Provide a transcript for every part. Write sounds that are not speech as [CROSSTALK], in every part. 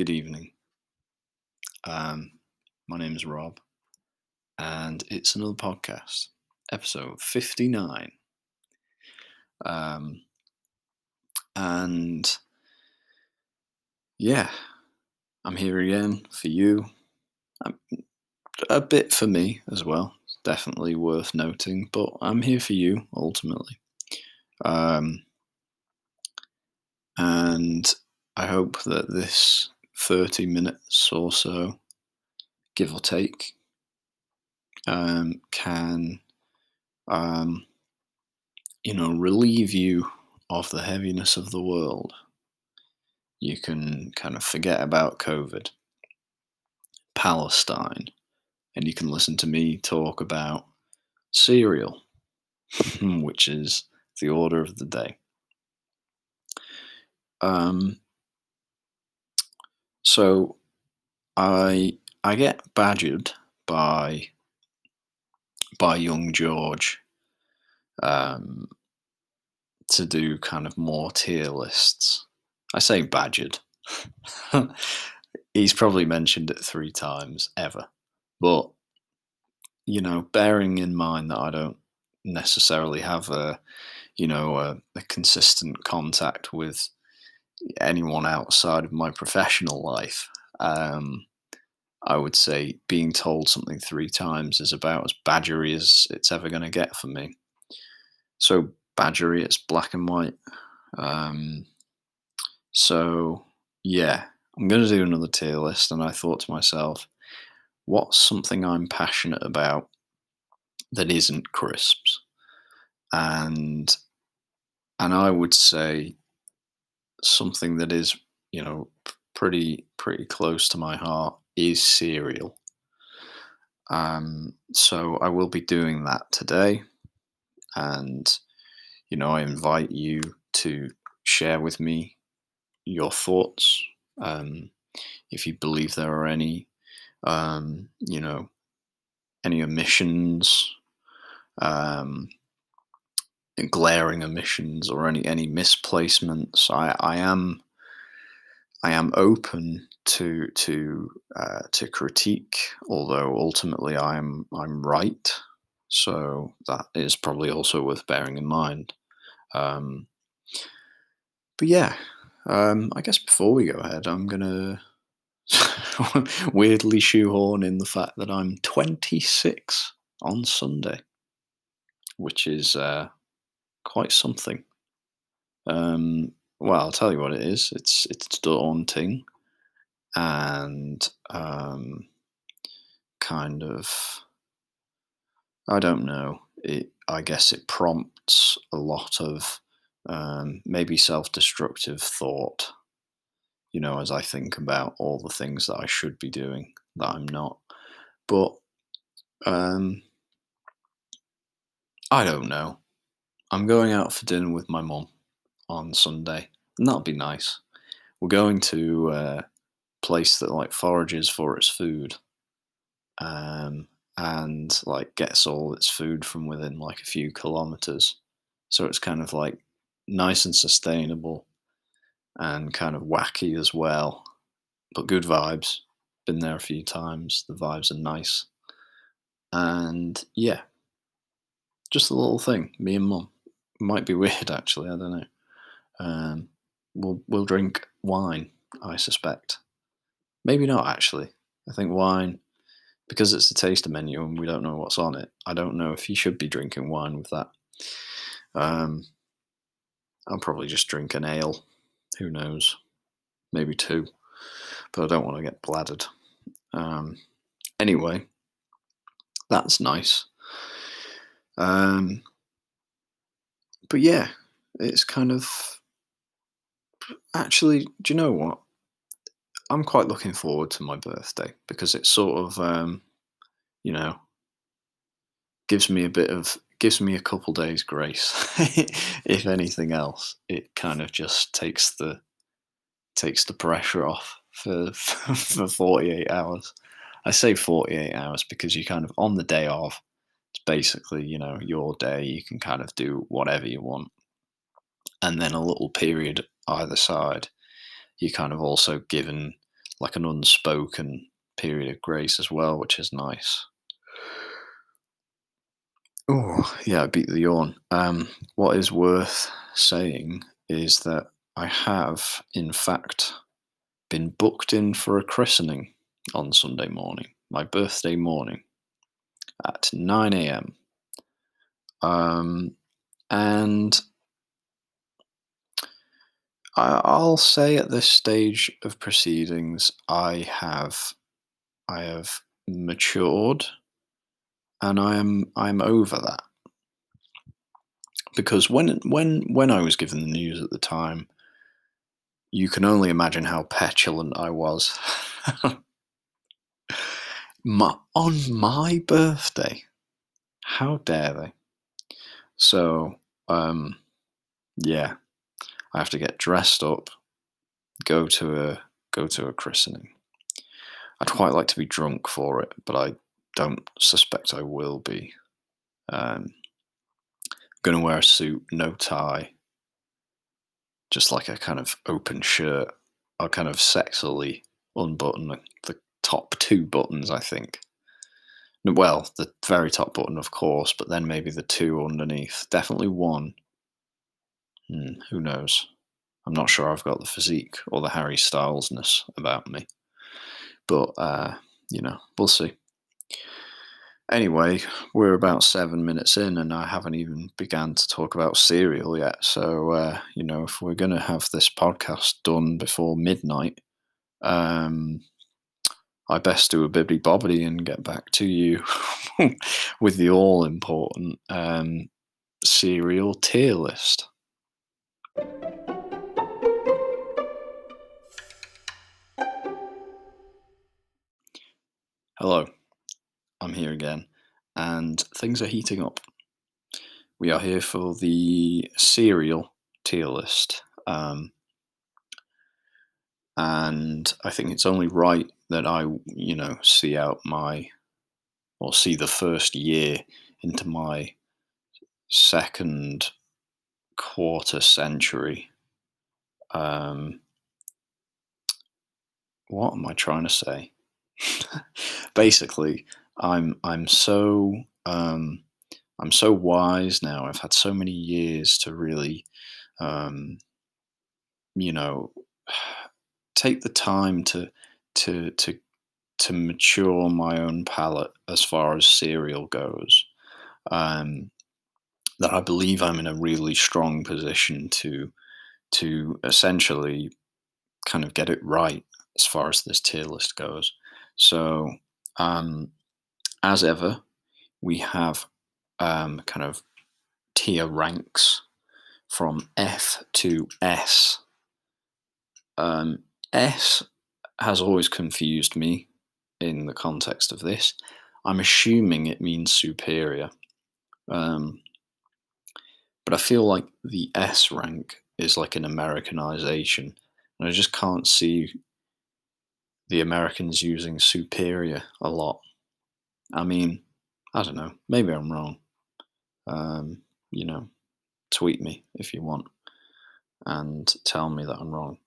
good evening. Um, my name is Rob, and it's another podcast, episode 59. Um, and yeah, I'm here again for you. Um, a bit for me as well, definitely worth noting, but I'm here for you ultimately. Um, and I hope that this 30 minutes or so, give or take, um, can, um, you know, relieve you of the heaviness of the world. You can kind of forget about COVID, Palestine, and you can listen to me talk about cereal, [LAUGHS] which is the order of the day. Um, so I I get badgered by by young George um, to do kind of more tier lists. I say badgered. [LAUGHS] He's probably mentioned it three times ever, but you know, bearing in mind that I don't necessarily have a you know a, a consistent contact with anyone outside of my professional life. Um, I would say being told something three times is about as badgery as it's ever going to get for me. So badgery, it's black and white. Um, so yeah, I'm going to do another tier list, and I thought to myself, what's something I'm passionate about that isn't crisps? And and I would say something that is, you know, pretty pretty close to my heart is cereal. Um, so I will be doing that today, and you know, I invite you to share with me your thoughts. Um, if you believe there are any, um, you know, any omissions, um, glaring omissions or any any misplacements. I, I am I am open to to uh, to critique, although ultimately I'm I'm right. So that is probably also worth bearing in mind. Um, but yeah, um, I guess before we go ahead, I'm gonna [LAUGHS] weirdly shoehorn in the fact that I'm 26 on Sunday, which is uh, quite something. Um, well, I'll tell you what it is. It's it's daunting, and um, kind of, I don't know. It I guess it prompts a lot of um, maybe self-destructive thought. You know, as I think about all the things that I should be doing that I'm not, but um, I don't know. I'm going out for dinner with my mum on Sunday, and that'll be nice. We're going to a place that like forages for its food, um, and like gets all its food from within like a few kilometers. So it's kind of like nice and sustainable, and kind of wacky as well, but good vibes. Been there a few times. The vibes are nice, and yeah, just a little thing. Me and mum might be [LAUGHS] weird actually. I don't know. Um, we'll we'll drink wine. I suspect. Maybe not actually. I think wine, because it's a taster menu and we don't know what's on it. I don't know if you should be drinking wine with that. Um, I'll probably just drink an ale. Who knows? Maybe two, but I don't want to get bladdered. Um, anyway, that's nice. Um, but yeah, it's kind of actually. Do you know what? I'm quite looking forward to my birthday because it sort of, um, you know, gives me a bit of gives me a couple days grace. [LAUGHS] if anything else, it kind of just takes the takes the pressure off for [LAUGHS] for 48 hours. I say 48 hours because you kind of on the day of it's basically, you know, your day. You can kind of do whatever you want. And then a little period either side, you're kind of also given like an unspoken period of grace as well, which is nice. Oh, yeah, I beat the yawn. Um, what is worth saying is that I have, in fact, been booked in for a christening on Sunday morning, my birthday morning, at 9 a.m. Um, and I'll say at this stage of proceedings, I have, I have matured, and I am, I'm over that. Because when, when, when I was given the news at the time, you can only imagine how petulant I was. [LAUGHS] my, on my birthday, how dare they? So, um, yeah, I have to get dressed up, go to a go to a christening. I'd quite like to be drunk for it, but I don't suspect I will be. Um, going to wear a suit, no tie, just like a kind of open shirt. I'll kind of sexily unbutton the, the top two buttons, I think. Well, the very top button, of course, but then maybe the two underneath. Definitely one Hmm, who knows? I'm not sure I've got the physique or the Harry Stylesness about me. But, uh, you know, we'll see. Anyway, we're about seven minutes in, and I haven't even began to talk about cereal yet. So, uh, you know, if we're going to have this podcast done before midnight, um, I best do a bibbly bobbly and get back to you [LAUGHS] with the all important um, cereal tier list. Hello, I'm here again, and things are heating up. We are here for the cereal tier list, um, and I think it's only right that I, you know, see out my, or see the first year into my second quarter century. Um, what am I trying to say? [LAUGHS] basically, I'm I'm so um, I'm so wise now. I've had so many years to really, um, you know, take the time to to to to mature my own palate as far as cereal goes. Um, that I believe I'm in a really strong position to to essentially kind of get it right as far as this tier list goes. So, um, as ever, we have um, kind of tier ranks from F to S. Um, S has always confused me in the context of this. I'm assuming it means superior. Um, but I feel like the S rank is like an Americanization. And I just can't see the Americans using superior a lot. I mean, I don't know. Maybe I'm wrong. Um, you know, tweet me if you want and tell me that I'm wrong.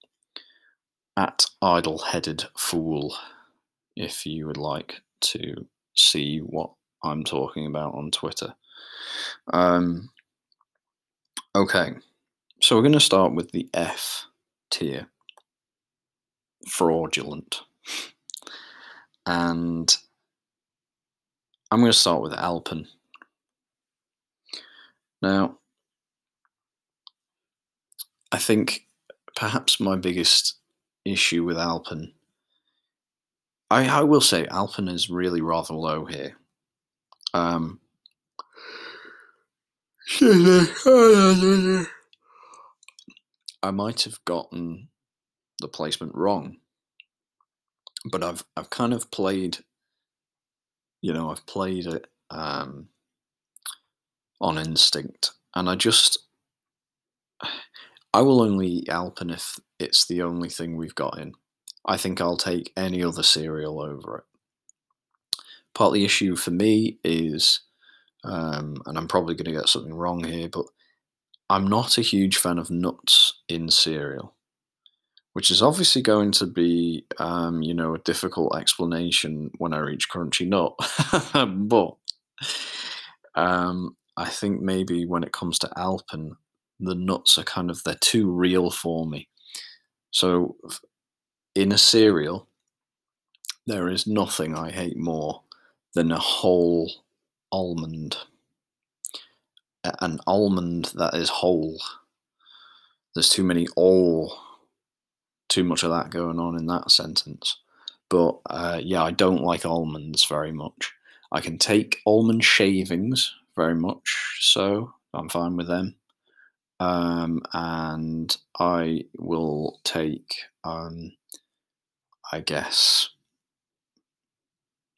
At idle headed fool, if you would like to see what I'm talking about on Twitter. Um, okay, so we're going to start with the F tier fraudulent. And I'm going to start with Alpen. Now, I think perhaps my biggest issue with Alpen, I, I will say Alpen is really rather low here. Um, I might have gotten the placement wrong. But I've I've kind of played, you know, I've played it um, on instinct, and I just I will only eat Alpen if it's the only thing we've got in. I think I'll take any other cereal over it. Part of the issue for me is, um, and I'm probably going to get something wrong here, but I'm not a huge fan of nuts in cereal. which is obviously going to be, um, you know, a difficult explanation when I reach Crunchy Nut. [LAUGHS] but um, I think maybe when it comes to Alpen, the nuts are kind of they're too real for me. So in a cereal, there is nothing I hate more than a whole almond. An almond that is whole. There's too many all, too much of that going on in that sentence. But uh, yeah, I don't like almonds very much. I can take almond shavings very much, so I'm fine with them. Um, and I will take, um, I guess,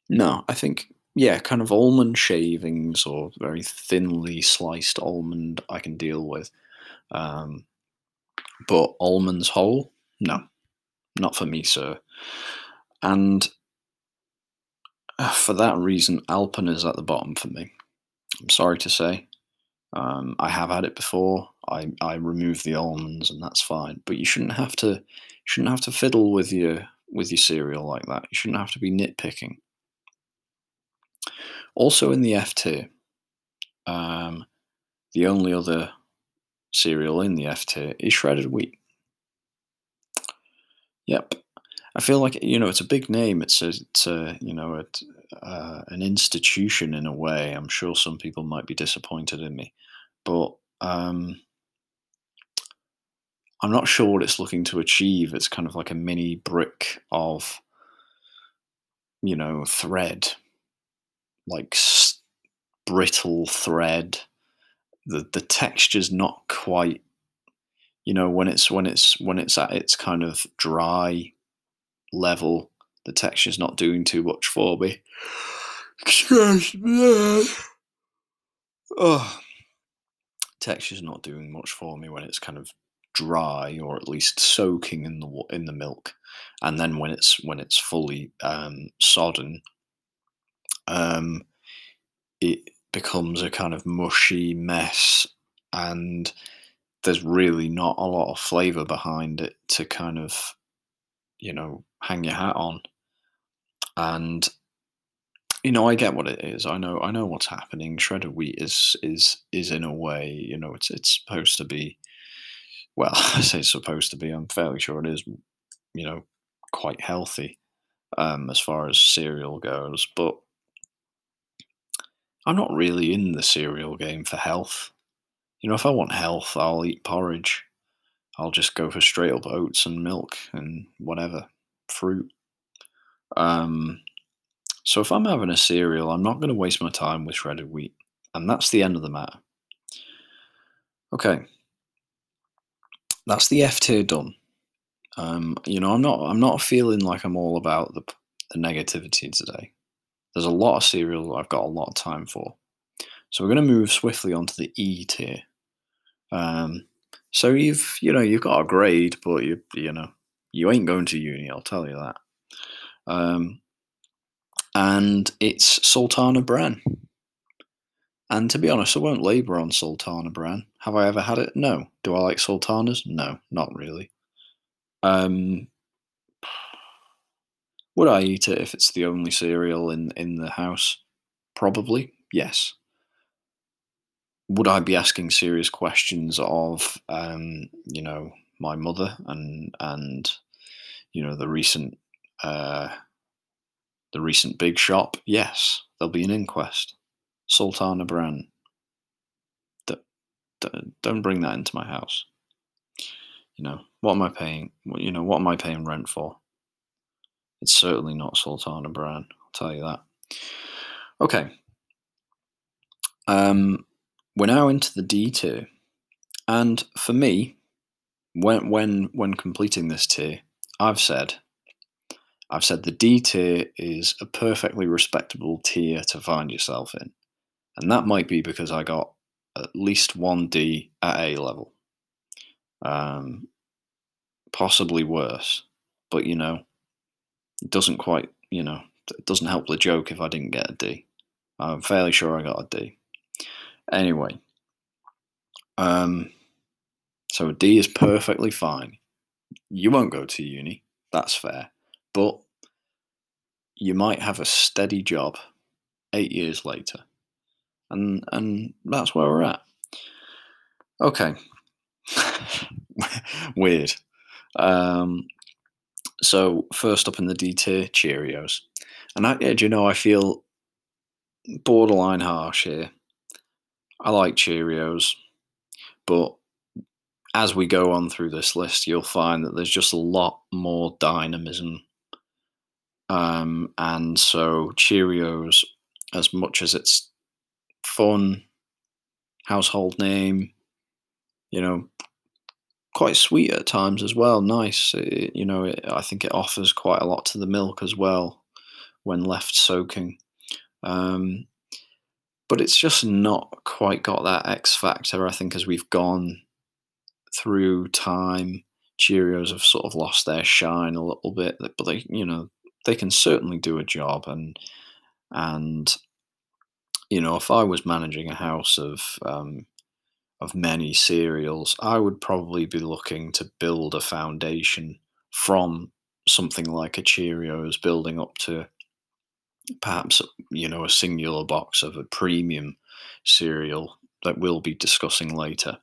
no, I think yeah, kind of almond shavings or very thinly sliced almond I can deal with. Um, but almonds whole, no, not for me, sir. And uh, for that reason, Alpen is at the bottom for me. I'm sorry to say. Um, I have had it before. I, I remove the almonds and that's fine. But you shouldn't have to shouldn't have to fiddle with your with your cereal like that. You shouldn't have to be nitpicking. Also in the F tier, um, the only other cereal in the F tier is shredded wheat. Yep, I feel like you know it's a big name. It's a, it's a you know a, uh, an institution in a way. I'm sure some people might be disappointed in me, but um, I'm not sure what it's looking to achieve. It's kind of like a mini brick of you know thread like brittle thread. The the texture's not quite you know when it's when it's when it's at its kind of dry level the texture's not doing too much for me excuse me oh texture's not doing much for me when it's kind of dry or at least soaking in the in the milk and then when it's when it's fully um, sodden um, it becomes a kind of mushy mess and there's really not a lot of flavor behind it to kind of you know hang your hat on. And you know i get what it is. I know i know what's happening. Shredded wheat is is is in a way you know it's it's supposed to be well [LAUGHS] i say supposed to be i'm fairly sure it is you know quite healthy um as far as cereal goes but I'm not really in the cereal game for health. You know, if I want health, I'll eat porridge. I'll just go for straight up oats and milk and whatever, fruit. Um, so if I'm having a cereal, I'm not going to waste my time with shredded wheat. And that's the end of the matter. Okay. That's the F tier done. Um, you know, I'm not I'm not feeling like I'm all about the the negativity today. There's a lot of cereal I've got a lot of time for. So we're going to move swiftly onto the E tier. Um, so you've you know you've got a grade, but you you know you ain't going to uni. I'll tell you that. Um, and it's Sultana Bran. And to be honest, I won't labour on Sultana Bran. Have I ever had it? No. Do I like sultanas? No, not really. Um, would I eat it if it's the only cereal in, in the house? Probably, yes. Would I be asking serious questions of, um, you know, my mother and and you know the recent uh, the recent big shop? Yes, there'll be an inquest. Sultana Bran. Don't bring that into my house. You know what am I paying? You know what am I paying rent for? It's certainly not Sultana Bran, I'll tell you that. Okay. Um, we're now into the D tier. And for me, when when when completing this tier, I've said I've said the D tier is a perfectly respectable tier to find yourself in. And that might be because I got at least one D at A level. Um, possibly worse. But you know, it doesn't quite, you know, it doesn't help the joke if I didn't get a D. I'm fairly sure I got a D. Anyway, um, so a D is perfectly fine. you won't go to uni. That's fair. But you might have a steady job eight years later. And and that's where we're at. Okay. [LAUGHS] Weird. Um, so first up in the D tier, Cheerios. And I, do you know, I feel borderline harsh here. I like Cheerios, but as we go on through this list, you'll find that there's just a lot more dynamism. Um, and so Cheerios, as much as it's fun, household name, you know, quite sweet at times as well. Nice, it, you know. It, I think it offers quite a lot to the milk as well when left soaking. Um, but it's just not quite got that X factor. I think as we've gone through time, Cheerios have sort of lost their shine a little bit. But they, you know, they can certainly do a job. And and you know, if I was managing a house of um, of many cereals, I would probably be looking to build a foundation from something like a Cheerios, building up to perhaps you know a singular box of a premium cereal that we'll be discussing later.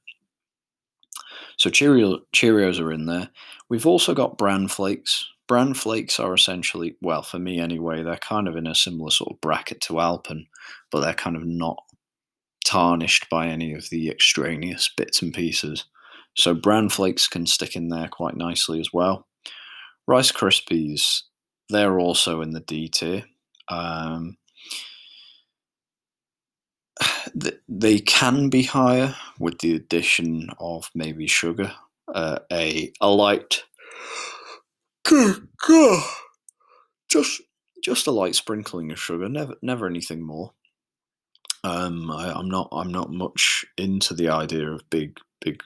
So Cheerio, Cheerios are in there. We've also got bran flakes. Bran flakes are essentially, well, for me anyway, they're kind of in a similar sort of bracket to Alpen, but they're kind of not tarnished by any of the extraneous bits and pieces. So bran flakes can stick in there quite nicely as well. Rice Krispies, they're also in the D tier. Um, [SIGHS] they can be higher with the addition of maybe sugar, uh, a a light, just just a light sprinkling of sugar, never never anything more. Um, I, I'm not I'm not much into the idea of big big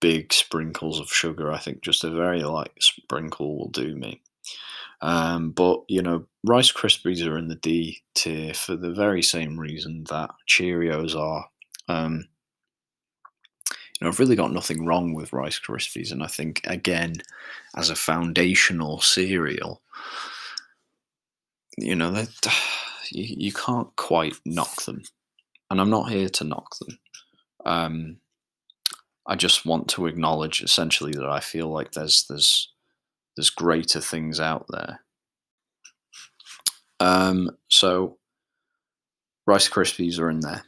big sprinkles of sugar. I think just a very light sprinkle will do me. Um, but you know, Rice Krispies are in the D tier for the very same reason that Cheerios are. Um, I've really got nothing wrong with Rice Krispies, and I think again, as a foundational cereal, you know, [SIGHS] you, you can't quite knock them, and I'm not here to knock them. Um, I just want to acknowledge essentially that I feel like there's there's there's greater things out there. Um, so Rice Krispies are in there.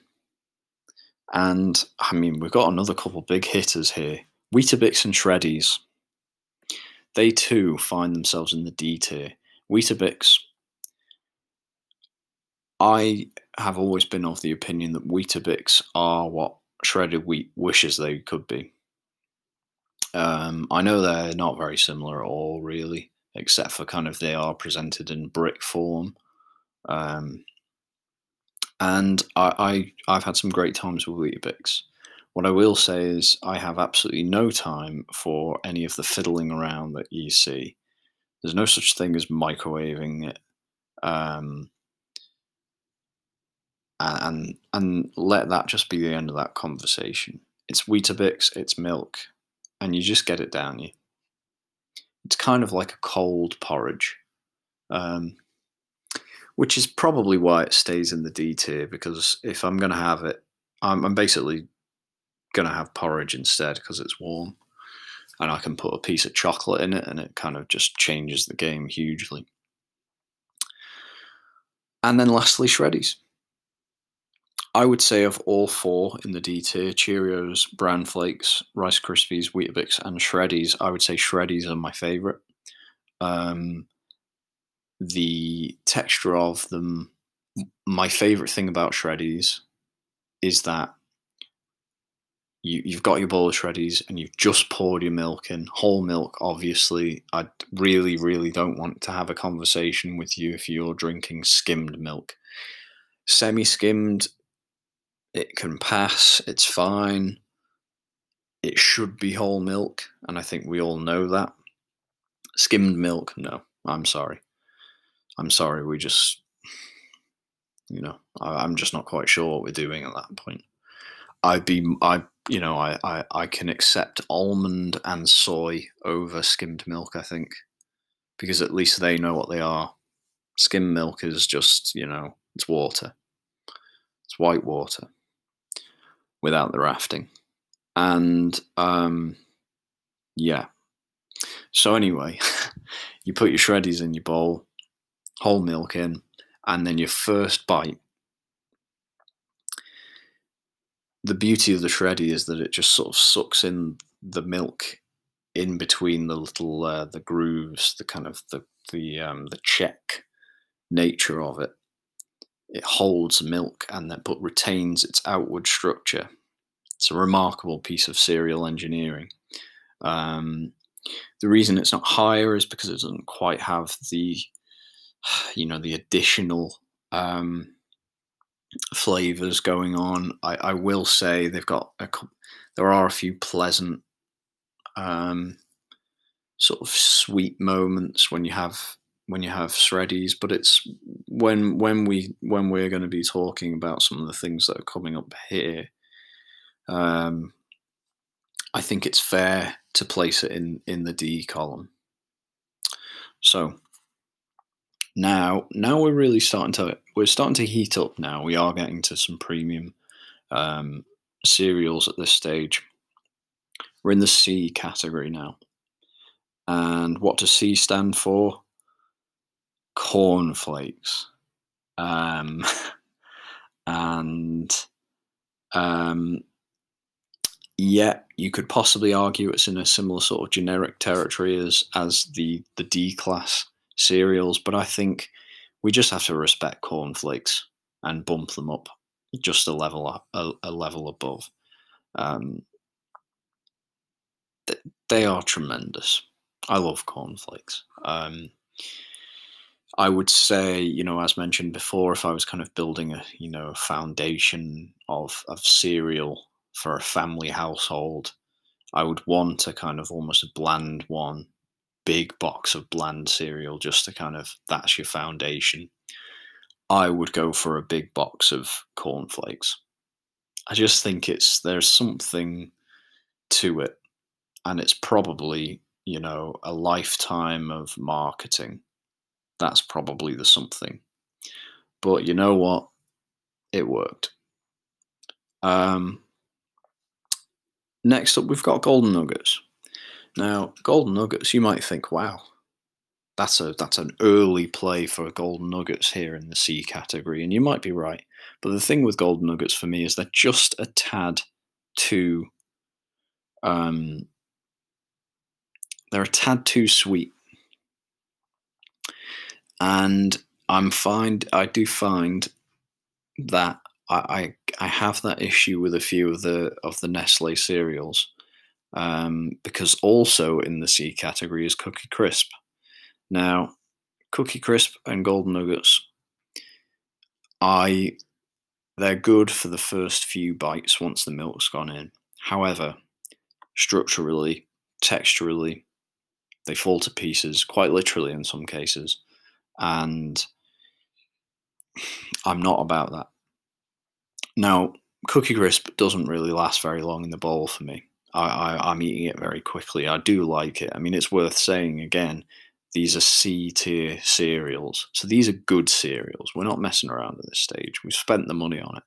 And I mean, we've got another couple big hitters here. Weetabix and Shreddies. They too find themselves in the D tier. Weetabix, I have always been of the opinion that Weetabix are what shredded wheat wishes they could be. Um, I know they're not very similar at all, really, except for kind of they are presented in brick form. Um, and I, I have had some great times with Weetabix. What I will say is I have absolutely no time for any of the fiddling around that you see. There's no such thing as microwaving it. Um, and and let that just be the end of that conversation. It's Weetabix, it's milk, and you just get it down you. It's kind of like a cold porridge, um, which is probably why it stays in the D tier. Because if I'm going to have it, I'm, I'm basically going to have porridge instead because it's warm, and I can put a piece of chocolate in it, and it kind of just changes the game hugely. And then lastly, Shreddies. I would say of all four in the D tier, Cheerios, Bran Flakes, Rice Krispies, Weetabix, and Shreddies, I would say Shreddies are my favorite. Um, the texture of them, my favorite thing about Shreddies is that you, you've got your bowl of Shreddies and you've just poured your milk in, whole milk, obviously. I really, really don't want to have a conversation with you if you're drinking skimmed milk. Semi skimmed it can pass, it's fine. It should be whole milk, and I think we all know that. Skimmed milk, no, I'm sorry. I'm sorry, we just, you know, I, am just not quite sure what we're doing at that point. I'd be, I you know, I, I, I can accept almond and soy over skimmed milk, I think, because at least they know what they are. Skim milk is just, you know, it's water. It's white water without the rafting. And um, yeah. So anyway, [LAUGHS] you put your shreddies in your bowl, whole milk in, and then your first bite the beauty of the shreddy is that it just sort of sucks in the milk in between the little uh, the grooves, the kind of the the um, the check nature of it. It holds milk and that but retains its outward structure. It's a remarkable piece of cereal engineering. Um, the reason it's not higher is because it doesn't quite have the [SIGHS] you know the additional um, flavors going on. I, I will say they've got a, there are a few pleasant um, sort of sweet moments when you have when you have shreddies, but it's when when we when we're going to be talking about some of the things that are coming up here. Um, I think it's fair to place it in in the D column. So now now we're really starting to we're starting to heat up now. We are getting to some premium um, cereals at this stage. We're in the c category now. And what does c stand for? Cornflakes. Um, [LAUGHS] and um, yeah you could possibly argue it's in a similar sort of generic territory as as the the d class cereals, but I think we just have to respect cornflakes and bump them up just a level up, a, a level above. Um, th- they are tremendous. I love cornflakes. Um, I would say, you know, as mentioned before, if I was kind of building a, you know, foundation of of cereal for a family household, I would want a kind of almost a bland one big box of bland cereal just to kind of that's your foundation. I would go for a big box of cornflakes. I just think it's there's something to it, and it's probably you know a lifetime of marketing. That's probably the something. But you know what? It worked. Um, next up, we've got golden nuggets. Now, Golden Nuggets, you might think, wow, that's a that's an early play for Golden Nuggets here in the C category, and you might be right. But the thing with Golden Nuggets for me is they're just a tad too um, they're a tad too sweet. And I'm find I do find that I, I I have that issue with a few of the of the Nestle cereals um, because also in the C category is Cookie Crisp. Now, Cookie Crisp and Golden Nuggets, I they're good for the first few bites once the milk's gone in. However, structurally, texturally, they fall to pieces, quite literally in some cases, and I'm not about that. Now, Cookie Crisp doesn't really last very long in the bowl for me. I, I, am eating it very quickly. I do like it. I mean, it's worth saying again, these are C tier cereals. So these are good cereals. We're not messing around at this stage. We've spent the money on it.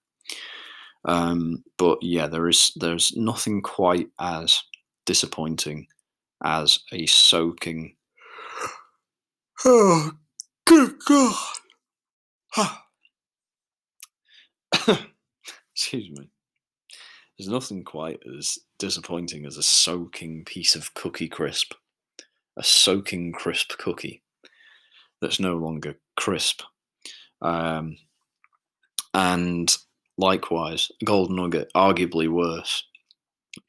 Um, but yeah, there is there's nothing quite as disappointing as a soaking. [SIGHS] Oh, good God! [COUGHS] Excuse me. There's nothing quite as disappointing as a soaking piece of cookie crisp. A soaking crisp cookie that's no longer crisp. Um, and likewise, Golden Nugget, arguably worse,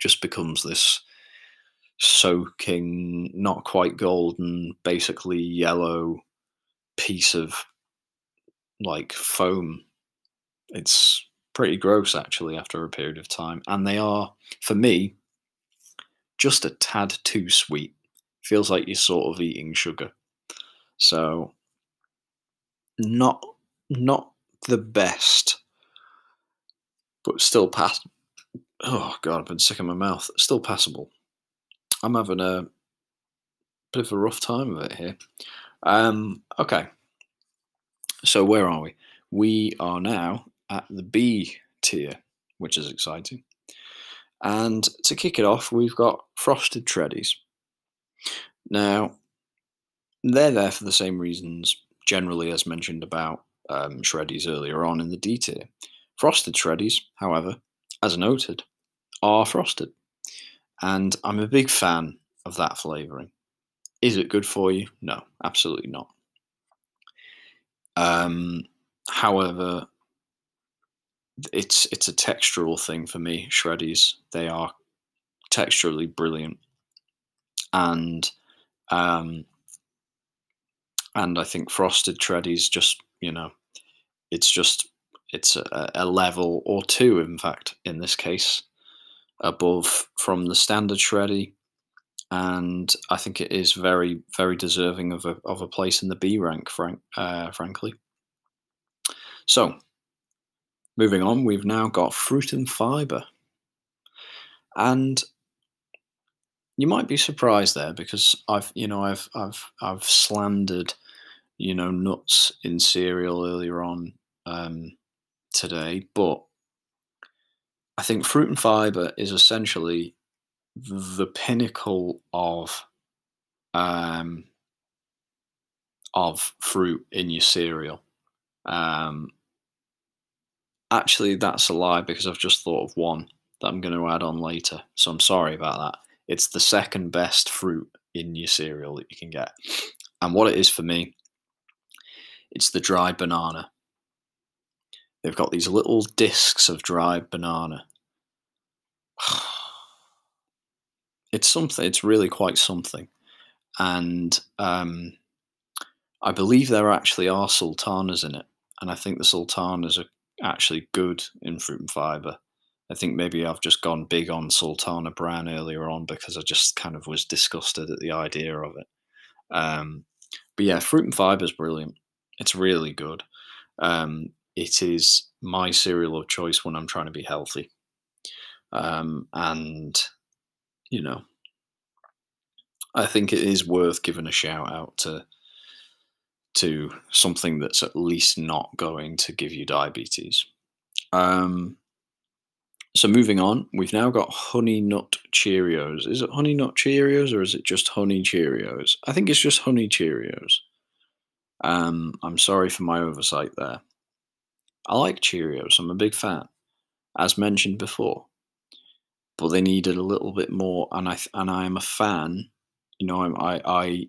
just becomes this soaking, not quite golden, basically yellow piece of like foam. It's pretty gross actually after a period of time. And they are, for me, just a tad too sweet. Feels like you're sort of eating sugar. So not not the best, but still pass Oh god, I've been sick in my mouth. Still passable. I'm having a bit of a rough time of it here. Um, okay. So where are we? We are now at the B tier, which is exciting. And to kick it off, we've got frosted Shreddies. Now, they're there for the same reasons, generally, as mentioned about um, Shreddies earlier on in the D tier. Frosted Shreddies, however, as noted, are frosted. And I'm a big fan of that flavouring. Is it good for you? No, absolutely not. Um, however, it's it's a textural thing for me. Shreddies, they are texturally brilliant, and um, and I think frosted Shreddies just you know, it's just it's a, a level or two, in fact, in this case, above from the standard Shreddy, and I think it is very very deserving of a of a place in the B rank, frank, uh, frankly. So Moving on, we've now got fruit and fiber. And you might be surprised there because I've, you know, I've, I've, I've slandered, you know, nuts in cereal earlier on um, today, but I think fruit and fiber is essentially the pinnacle of um, of fruit in your cereal. Um, Actually, that's a lie because I've just thought of one that I'm going to add on later. So I'm sorry about that. It's the second best fruit in your cereal that you can get. And what it is for me, it's the dried banana. They've got these little discs of dried banana. [SIGHS] It's something, it's really quite something. And um, I believe there actually are sultanas in it. And I think the sultanas are actually good in fruit and fiber. I think maybe I've just gone big on Sultana Bran earlier on because I just kind of was disgusted at the idea of it. Um, but yeah, fruit and fiber is brilliant. It's really good. Um, it is my cereal of choice when I'm trying to be healthy. Um, and, you know, I think it is worth giving a shout out to to something that's at least not going to give you diabetes. Um, so moving on, we've now got Honey Nut Cheerios. Is it Honey Nut Cheerios or is it just Honey Cheerios? I think it's just Honey Cheerios. Um, I'm sorry for my oversight there. I like Cheerios. I'm a big fan, as mentioned before. But they needed a little bit more, and I and I am a fan. You know, I'm, I I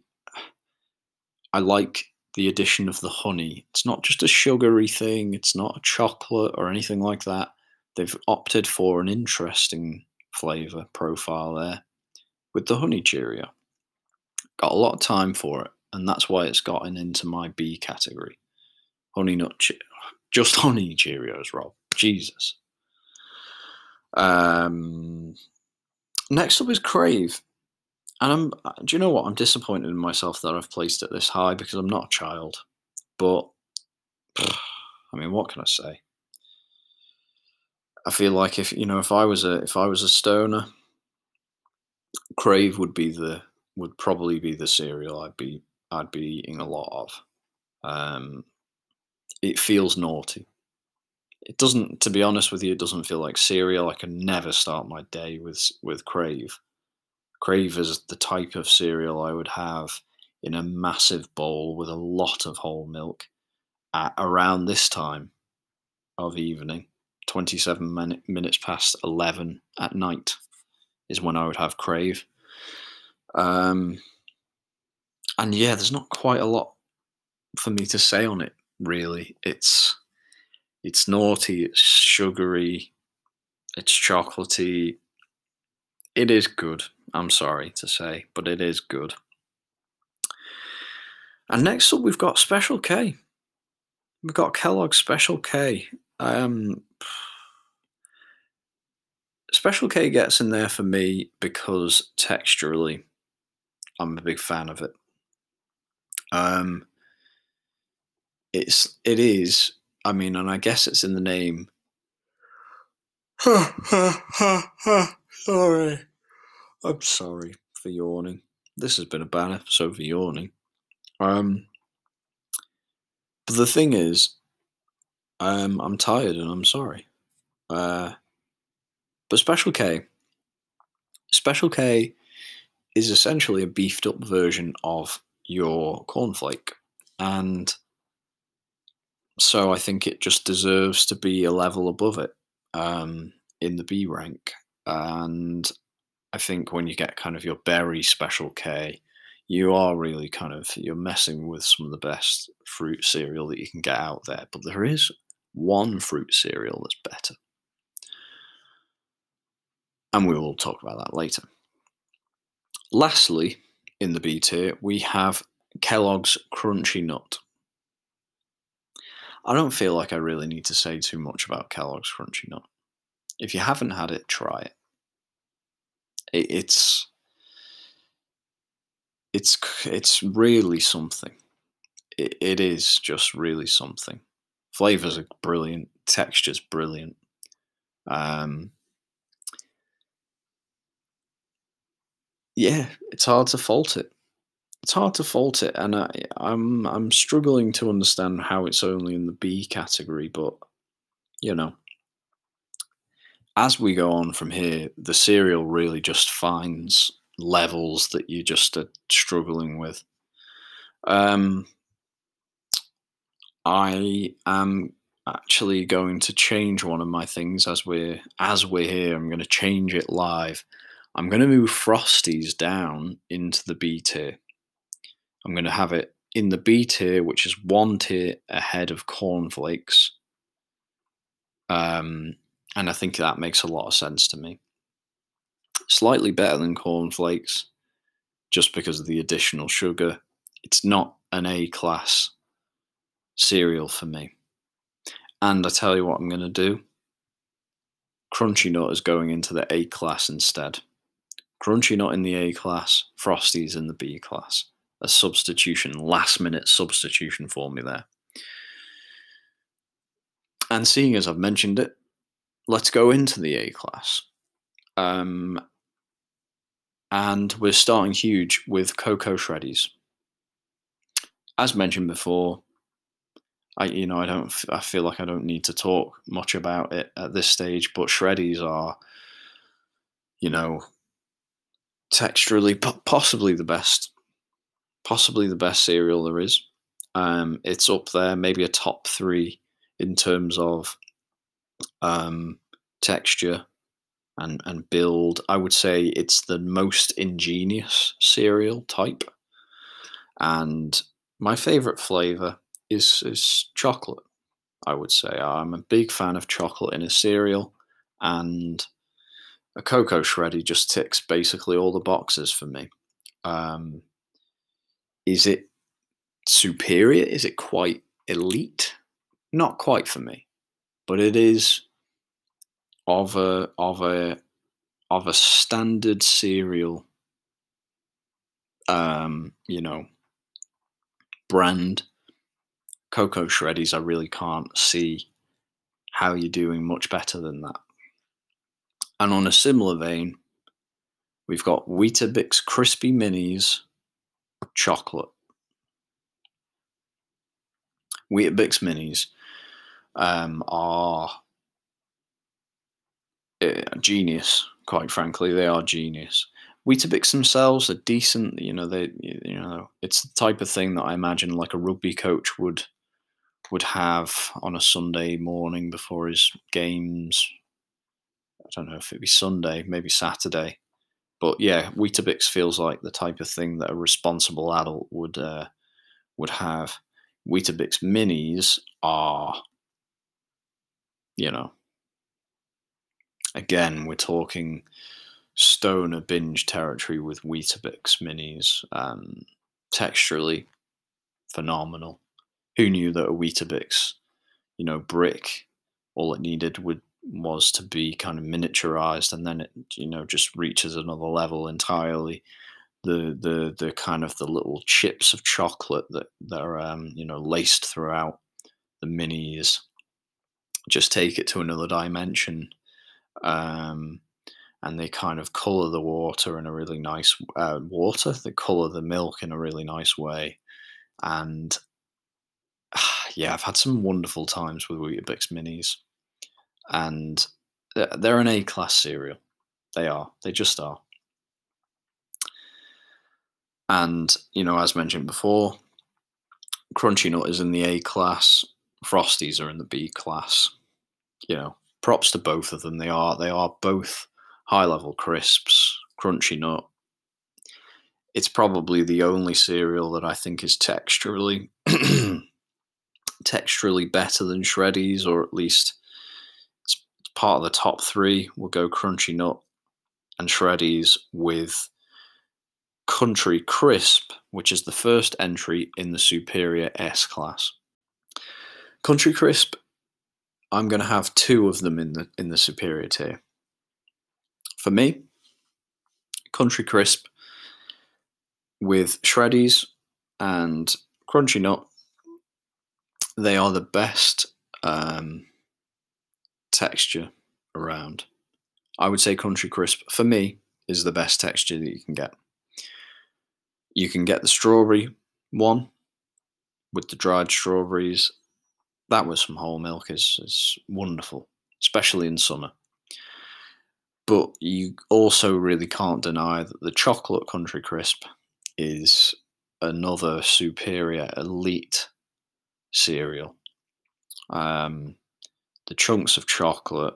I like the addition of the honey. It's not just a sugary thing, it's not a chocolate or anything like that. They've opted for an interesting flavour profile there with the honey Cheerio. Got a lot of time for it, and that's why it's gotten into my B category. Honey nut, che- just [LAUGHS] honey Cheerios, Rob. Jesus. Um, next up is Krave. And I'm, uh, do you know what? I'm disappointed in myself that I've placed it this high because I'm not a child. But, [SIGHS] I mean, what can I say? I feel like if you know, if I was a if I was a stoner, Krave would be the would probably be the cereal I'd be I'd be eating a lot of. Um, it feels naughty. It doesn't, to be honest with you, it doesn't feel like cereal. I can never start my day with with Krave. Krave is the type of cereal I would have in a massive bowl with a lot of whole milk at around this time of evening, 27 min- minutes past 11 at night is when I would have Krave. Um, and yeah, there's not quite a lot for me to say on it, really. It's it's naughty, it's sugary, it's chocolatey. It is good. I'm sorry to say, but it is good. And next up, we've got Special K. We've got Kellogg's Special K. Um, Special K gets in there for me because texturally, I'm a big fan of it. Um, it's it is. I mean, and I guess it's in the name. [LAUGHS] sorry. I'm sorry for yawning. This has been a bad episode for yawning. Um, but the thing is, um, I'm tired and I'm sorry. Uh, but Special K, Special K is essentially a beefed up version of your cornflake. And so I think it just deserves to be a level above it um, in the B rank. And I think when you get kind of your berry special K, you are really kind of you're messing with some of the best fruit cereal that you can get out there. But there is one fruit cereal that's better. And we will talk about that later. Lastly, in the B tier, we have Kellogg's Crunchy Nut. I don't feel like I really need to say too much about Kellogg's Crunchy Nut. If you haven't had it, try it. It it's it's it's really something. It, it is just really something. Flavors are brilliant. Texture's brilliant. Um, yeah, it's hard to fault it. It's hard to fault it, and I, I'm I'm struggling to understand how it's only in the B category. But you know, as we go on from here, the cereal really just finds levels that you just are struggling with. Um, I am actually going to change one of my things as we're as we're here. I'm going to change it live. I'm going to move Frosties down into the B tier. I'm going to have it in the B tier, which is one tier ahead of cornflakes. Um, and I think that makes a lot of sense to me. Slightly better than cornflakes, just because of the additional sugar. It's not an A class cereal for me. And I tell you what I'm going to do. Crunchy Nut is going into the A class instead. Crunchy Nut in the A class, Frosties in the B class. A substitution, last minute substitution for me there. And seeing as I've mentioned it, let's go into the A class. Um, and we're starting huge with Coco Shreddies. As mentioned before, I you know I don't I feel like I don't need to talk much about it at this stage, but Shreddies are, you know, texturally possibly the best, possibly the best cereal there is. Um, it's up there, maybe a top three in terms of um, texture and and build. I would say it's the most ingenious cereal type, and my favorite flavor is is chocolate. I would say I'm a big fan of chocolate in a cereal, and a cocoa shreddy just ticks basically all the boxes for me. Um, is it superior? Is it quite elite? Not quite for me, but it is of a of a of a standard cereal um, you know brand. Cocoa shreddies i really can't see how you're doing much better than that. And on a similar vein we've got weetabix crispy minis chocolate. Weetabix minis um, are uh, genius. Quite frankly, they are genius. Weetabix themselves are decent. You know, they you know it's the type of thing that I imagine like a rugby coach would would have on a Sunday morning before his games. I don't know if it'd be Sunday, maybe Saturday, but yeah, Weetabix feels like the type of thing that a responsible adult would uh, would have. Weetabix minis are, you know, again, we're talking stoner binge territory with Weetabix minis. Um, texturally phenomenal. Who knew that a Weetabix, you know, brick, all it needed would was to be kind of miniaturized, and then it, you know, just reaches another level entirely. The the the kind of the little chips of chocolate that that are um, you know laced throughout the minis just take it to another dimension Um, and they kind of color the water in a really nice uh, water. They color the milk in a really nice way, and [SIGHS] yeah, I've had some wonderful times with Weetabix minis, and they're an A class cereal. They are. They just are. And you know, as mentioned before, Crunchy Nut is in the A class. Frosties are in the B class. You know, props to both of them. They are they are both high level crisps, crunchy nut. It's probably the only cereal that I think is texturally [CLEARS THROAT] texturally better than Shreddies, or at least it's part of the top three. We'll go Crunchy Nut and Shreddies with Country Crisp, which is the first entry in the superior S class. Country Crisp, I'm going to have two of them in the in the superior tier. For me, Country Crisp with Shreddies and Crunchy Nut, they are the best um, texture around. I would say Country Crisp, for me, is the best texture that you can get. You can get the strawberry one with the dried strawberries. That was some whole milk is, is wonderful, especially in summer. But you also really can't deny that the chocolate country crisp is another superior elite cereal. Um, the chunks of chocolate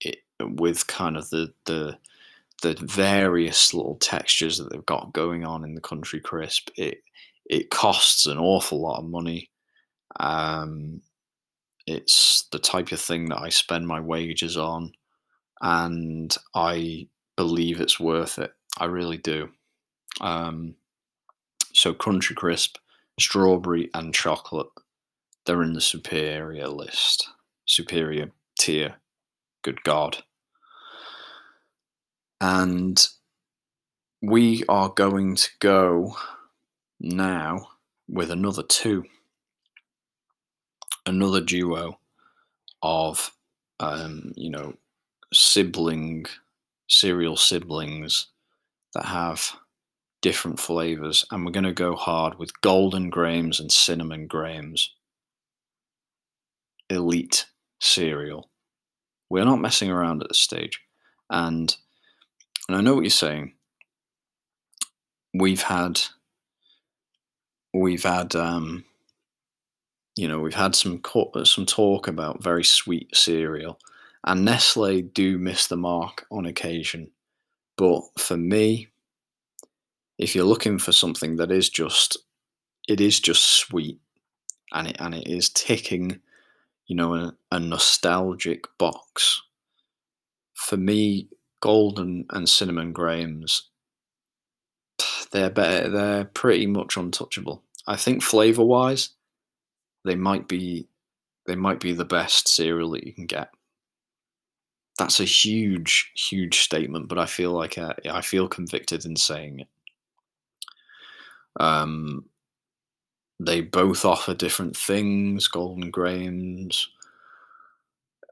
it, with kind of the the the various little textures that they've got going on in the country crisp it it costs an awful lot of money um, it's the type of thing that i spend my wages on and I believe it's worth it. I really do. Um, so Country Crisp, strawberry, and chocolate, they're in the superior list, superior tier. Good God. And we are going to go now with another two, another duo of, um, you know, sibling cereal siblings that have different flavors. And we're going to go hard with golden grahams and cinnamon grahams elite cereal. We're not messing around at this stage. And and i know what you're saying. We've had we've had um you know we've had some some talk about very sweet cereal and Nestle do miss the mark on occasion. But for me, if you're looking for something that is just, it is just sweet, and it and it is ticking, you know, a, a nostalgic box. For me, golden and cinnamon grahams, they're better. They're pretty much untouchable. I think flavor wise, they might be, they might be the best cereal that you can get that's a huge, huge statement, but I feel like I, uh, I feel convicted in saying it. Um, they both offer different things. Golden Grahams,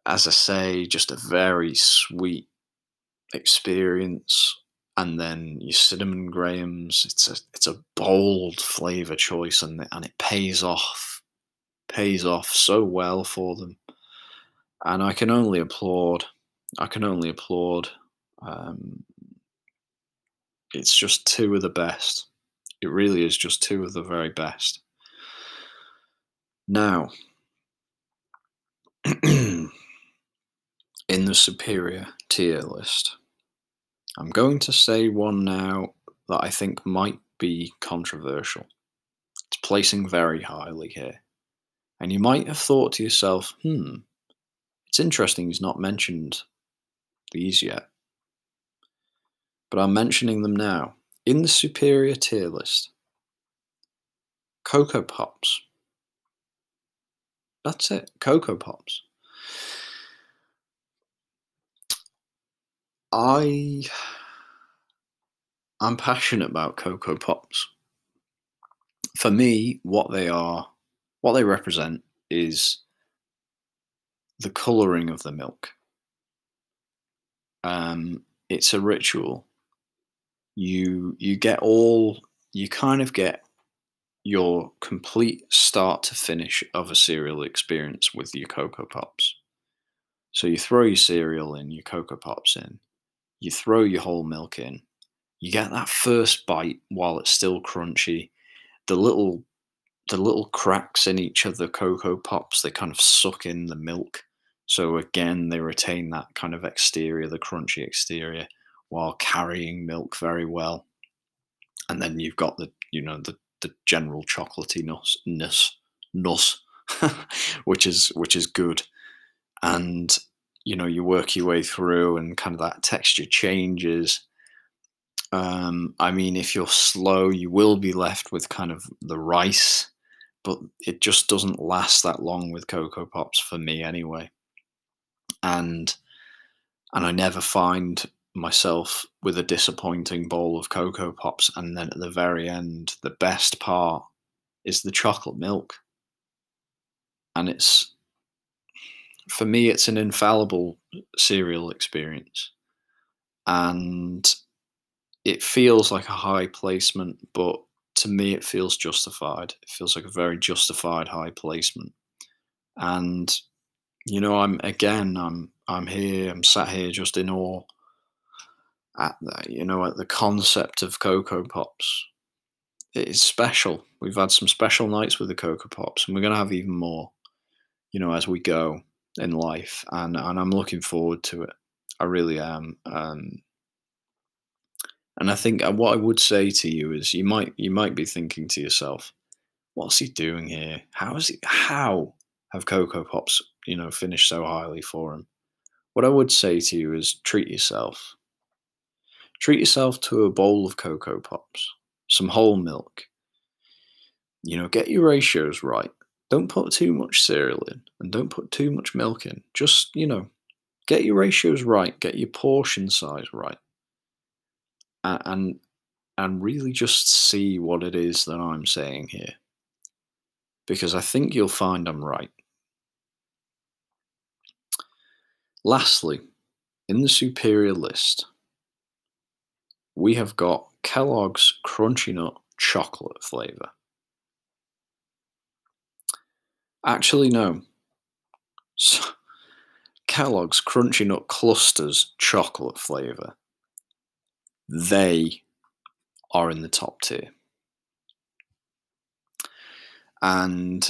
as I say, just a very sweet experience. And then your cinnamon grahams, it's a it's a bold flavor choice, and and it pays off, pays off so well for them. And I can only applaud I can only applaud. Um, it's just two of the best. It really is just two of the very best. Now, [CLEARS THROAT] in the superior tier list, I'm going to say one now that I think might be controversial. It's placing very highly here. And you might have thought to yourself, hmm, it's interesting he's not mentioned these yet, but I'm mentioning them now. In the superior tier list, Cocoa Pops. That's it, Cocoa Pops. I I'm passionate about Cocoa Pops. For me, what they are, what they represent is the colouring of the milk Um, it's a ritual. You you get all you kind of get your complete start to finish of a cereal experience with your Cocoa Pops. So you throw your cereal in, your Cocoa Pops in, you throw your whole milk in, you get that first bite while it's still crunchy. The little the little cracks in each of the Cocoa Pops, they kind of suck in the milk. So again, they retain that kind of exterior, the crunchy exterior, while carrying milk very well. And then you've got the, you know, the the general chocolatiness, nus, [LAUGHS] which is which is good. And you know, you work your way through, and kind of that texture changes. Um, I mean, if you're slow, you will be left with kind of the rice, but it just doesn't last that long with Cocoa Pops for me anyway. And and I never find myself with a disappointing bowl of Cocoa Pops, and then at the very end, the best part is the chocolate milk. And it's, for me, it's an infallible cereal experience. And it feels like a high placement, but to me, it feels justified. It feels like a very justified high placement. And, you know, I'm, again, I'm, I'm here, I'm sat here just in awe at the, you know at the concept of Cocoa Pops. It is special. We've had some special nights with the Cocoa Pops, and we're going to have even more, you know, as we go in life. And and I'm looking forward to it. I really am. Um, and I think uh, what I would say to you is, you might you might be thinking to yourself, "What's he doing here? How is he? How have Cocoa Pops, you know, finished so highly for him?" What I would say to you is, treat yourself Treat yourself to a bowl of Cocoa Pops, some whole milk. You know, get your ratios right. Don't put too much cereal in and don't put too much milk in. Just, you know, get your ratios right, get your portion size right. And and really just see what it is that I'm saying here. Because I think you'll find I'm right. Lastly, in the superior list, we have got Kellogg's Crunchy Nut chocolate flavor. Actually, no. [LAUGHS] Kellogg's Crunchy Nut Clusters chocolate flavor. They are in the top tier. And,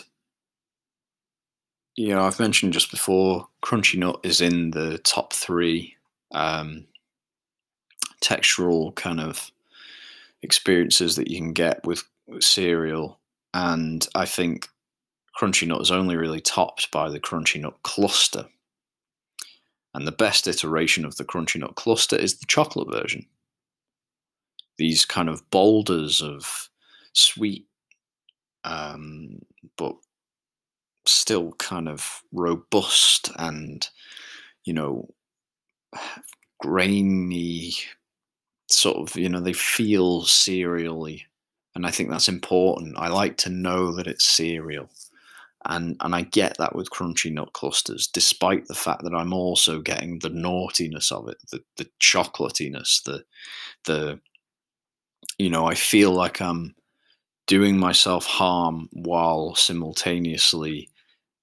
you know, I've mentioned just before, Crunchy Nut is in the top three um, textural kind of experiences that you can get with, cereal. And I think Crunchy Nut is only really topped by the Crunchy Nut cluster. And the best iteration of the Crunchy Nut cluster is the chocolate version. These kind of boulders of sweet, um, but still kind of robust and, you know, [SIGHS] grainy sort of you know they feel cereally and i think that's important. I like to know that it's cereal and and i get that with crunchy nut clusters despite the fact that i'm also getting the naughtiness of it the the chocolatiness the the you know i feel like i'm doing myself harm while simultaneously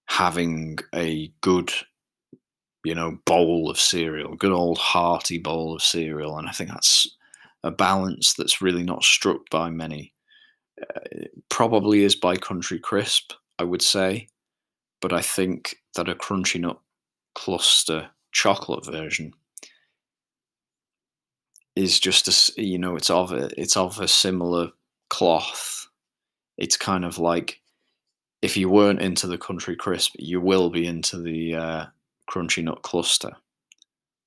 having a good you know bowl of cereal good old hearty bowl of cereal and i think that's a balance that's really not struck by many. Uh, probably is by Country Crisp, I would say, but I think that a Crunchy Nut cluster chocolate version is just a you know it's of a it's of a similar cloth. It's kind of like if you weren't into the Country Crisp, you will be into the uh, Crunchy Nut cluster.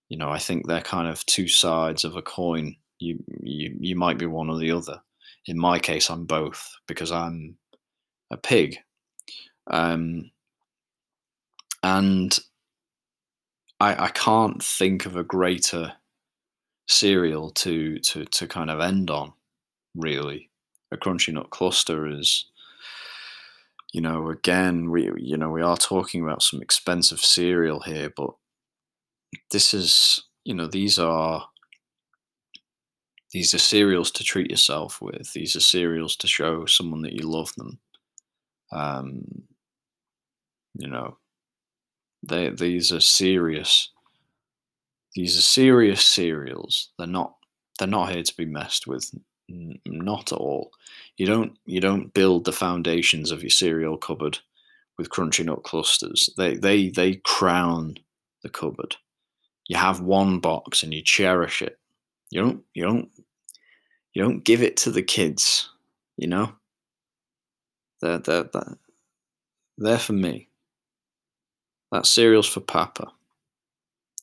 You know, I think they're kind of two sides of a coin you you you might be one or the other. In my case, I'm both because I'm a pig, um, and I I can't think of a greater cereal to to to kind of end on. Really, a crunchy nut cluster is you know again we you know we are talking about some expensive cereal here but this is you know, these are these are cereals to treat yourself with. These are cereals to show someone that you love them. Um, you know, they these are serious. These are serious cereals. They're not. They're not here to be messed with. Not at all. You don't. You don't build the foundations of your cereal cupboard with crunchy nut clusters. They they they crown the cupboard. You have one box and you cherish it. You don't. You don't. You don't give it to the kids. You know. They're, they're, they're, for me. That cereal's for Papa.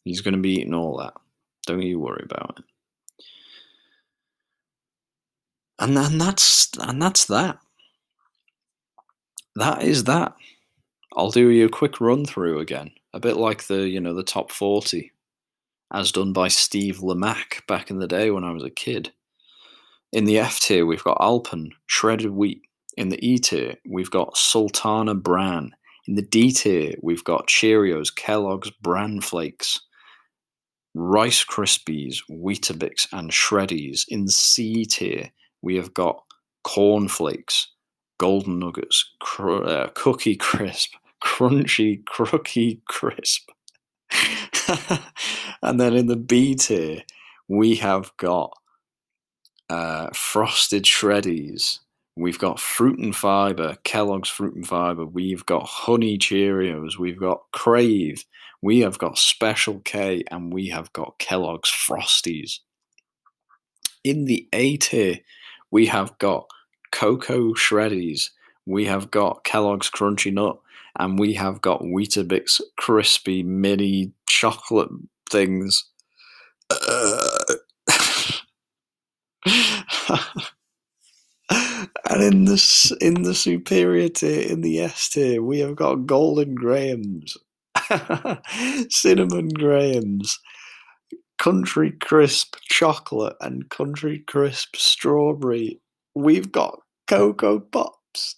He's going to be eating all that. Don't you worry about it. And then that's and that's that. That is that. I'll do you a quick run through again, a bit like the you know the top forty, as done by Steve Lamacq back in the day when I was a kid. In the F tier, we've got Alpen, shredded wheat. In the E tier, we've got Sultana Bran. In the D tier, we've got Cheerios, Kellogg's, Bran Flakes, Rice Krispies, Weetabix, and Shreddies. In C tier, we have got Corn Flakes, Golden Nuggets, cr- uh, Cookie [LAUGHS] Crisp, Crunchy Crookie Crisp. [LAUGHS] and then in the B tier, we have got uh, Frosted Shreddies, We've got fruit and fiber, Kellogg's fruit and fiber. We've got honey Cheerios. We've got Krave. We have got Special K and we have got Kellogg's Frosties. In the A tier, we have got Cocoa Shreddies. We have got Kellogg's Crunchy Nut and we have got Weetabix crispy mini chocolate things. Uh, [LAUGHS] And in the in the superior tier, in the S tier, we have got golden grahams, [LAUGHS] cinnamon grahams, country crisp chocolate, and country crisp strawberry. We've got cocoa pops,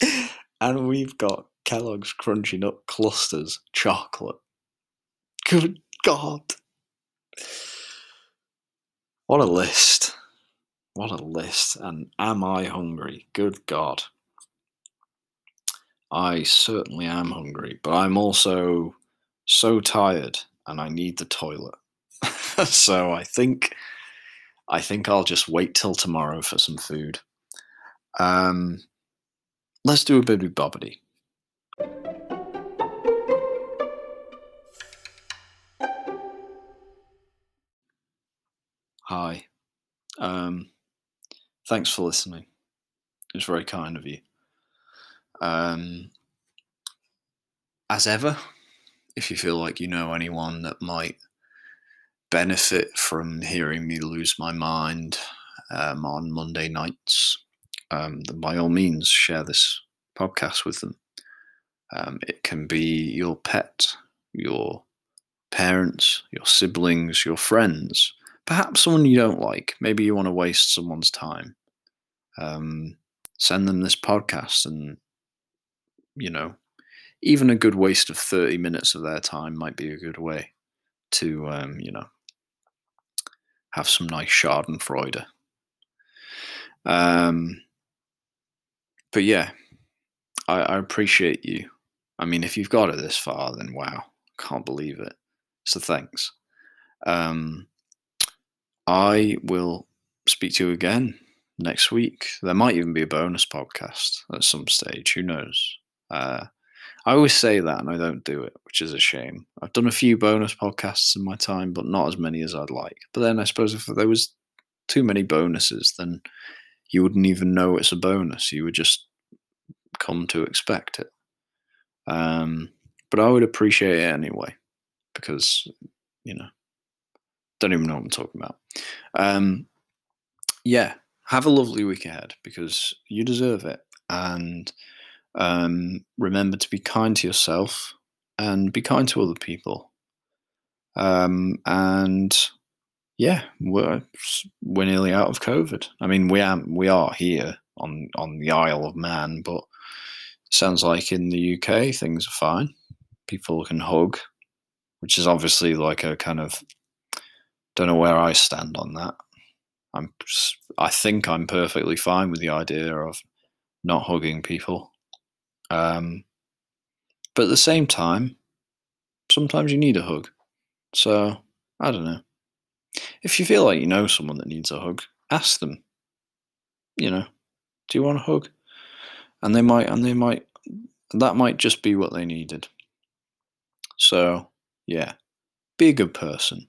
[LAUGHS] and we've got Kellogg's crunchy nut clusters chocolate. Good God! What a list. What a list. And am I hungry? Good God. I certainly am hungry, but I'm also so tired and I need the toilet. [LAUGHS] so I think I think I'll just wait till tomorrow for some food. Um, let's do a bit of bobbity. Hi. Um, Thanks for listening. It's very kind of you. Um, as ever, if you feel like you know anyone that might benefit from hearing me lose my mind um, on Monday nights, um, then by all means share this podcast with them. Um, it can be your pet, your parents, your siblings, your friends, perhaps someone you don't like. Maybe you want to waste someone's time. Um, send them this podcast, and you know, even a good waste of thirty minutes of their time might be a good way to, um, you know, have some nice Schadenfreude. Um, but yeah, I, I appreciate you. I mean, if you've got it this far, then wow, can't believe it. So thanks. Um, I will speak to you again next week. There might even be a bonus podcast at some stage. Who knows? Uh, I always say that and I don't do it, which is a shame. I've done a few bonus podcasts in my time, but not as many as I'd like. But then I suppose if there was too many bonuses, then you wouldn't even know it's a bonus. You would just come to expect it. Um, but I would appreciate it anyway because, you know, don't even know what I'm talking about. Um, yeah, have a lovely week ahead because you deserve it. And um, remember to be kind to yourself and be kind to other people. Um, and yeah, we're we're nearly out of COVID. I mean, we are we are here on on the Isle of Man, but sounds like in the UK things are fine. People can hug which is obviously like a kind of don't know where I stand on that. I'm I think I'm perfectly fine with the idea of not hugging people. Um, but at the same time, sometimes you need a hug. So, I don't know. If you feel like you know someone that needs a hug, ask them. You know, do you want a hug? And they might, and they might, that might just be what they needed. So, yeah, be a good person.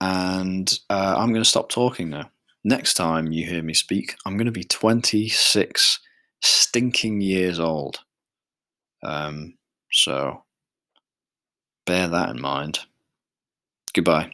And uh, I'm going to stop talking now. Next time you hear me speak, I'm going to be 26 stinking years old. Um, so bear that in mind. Goodbye.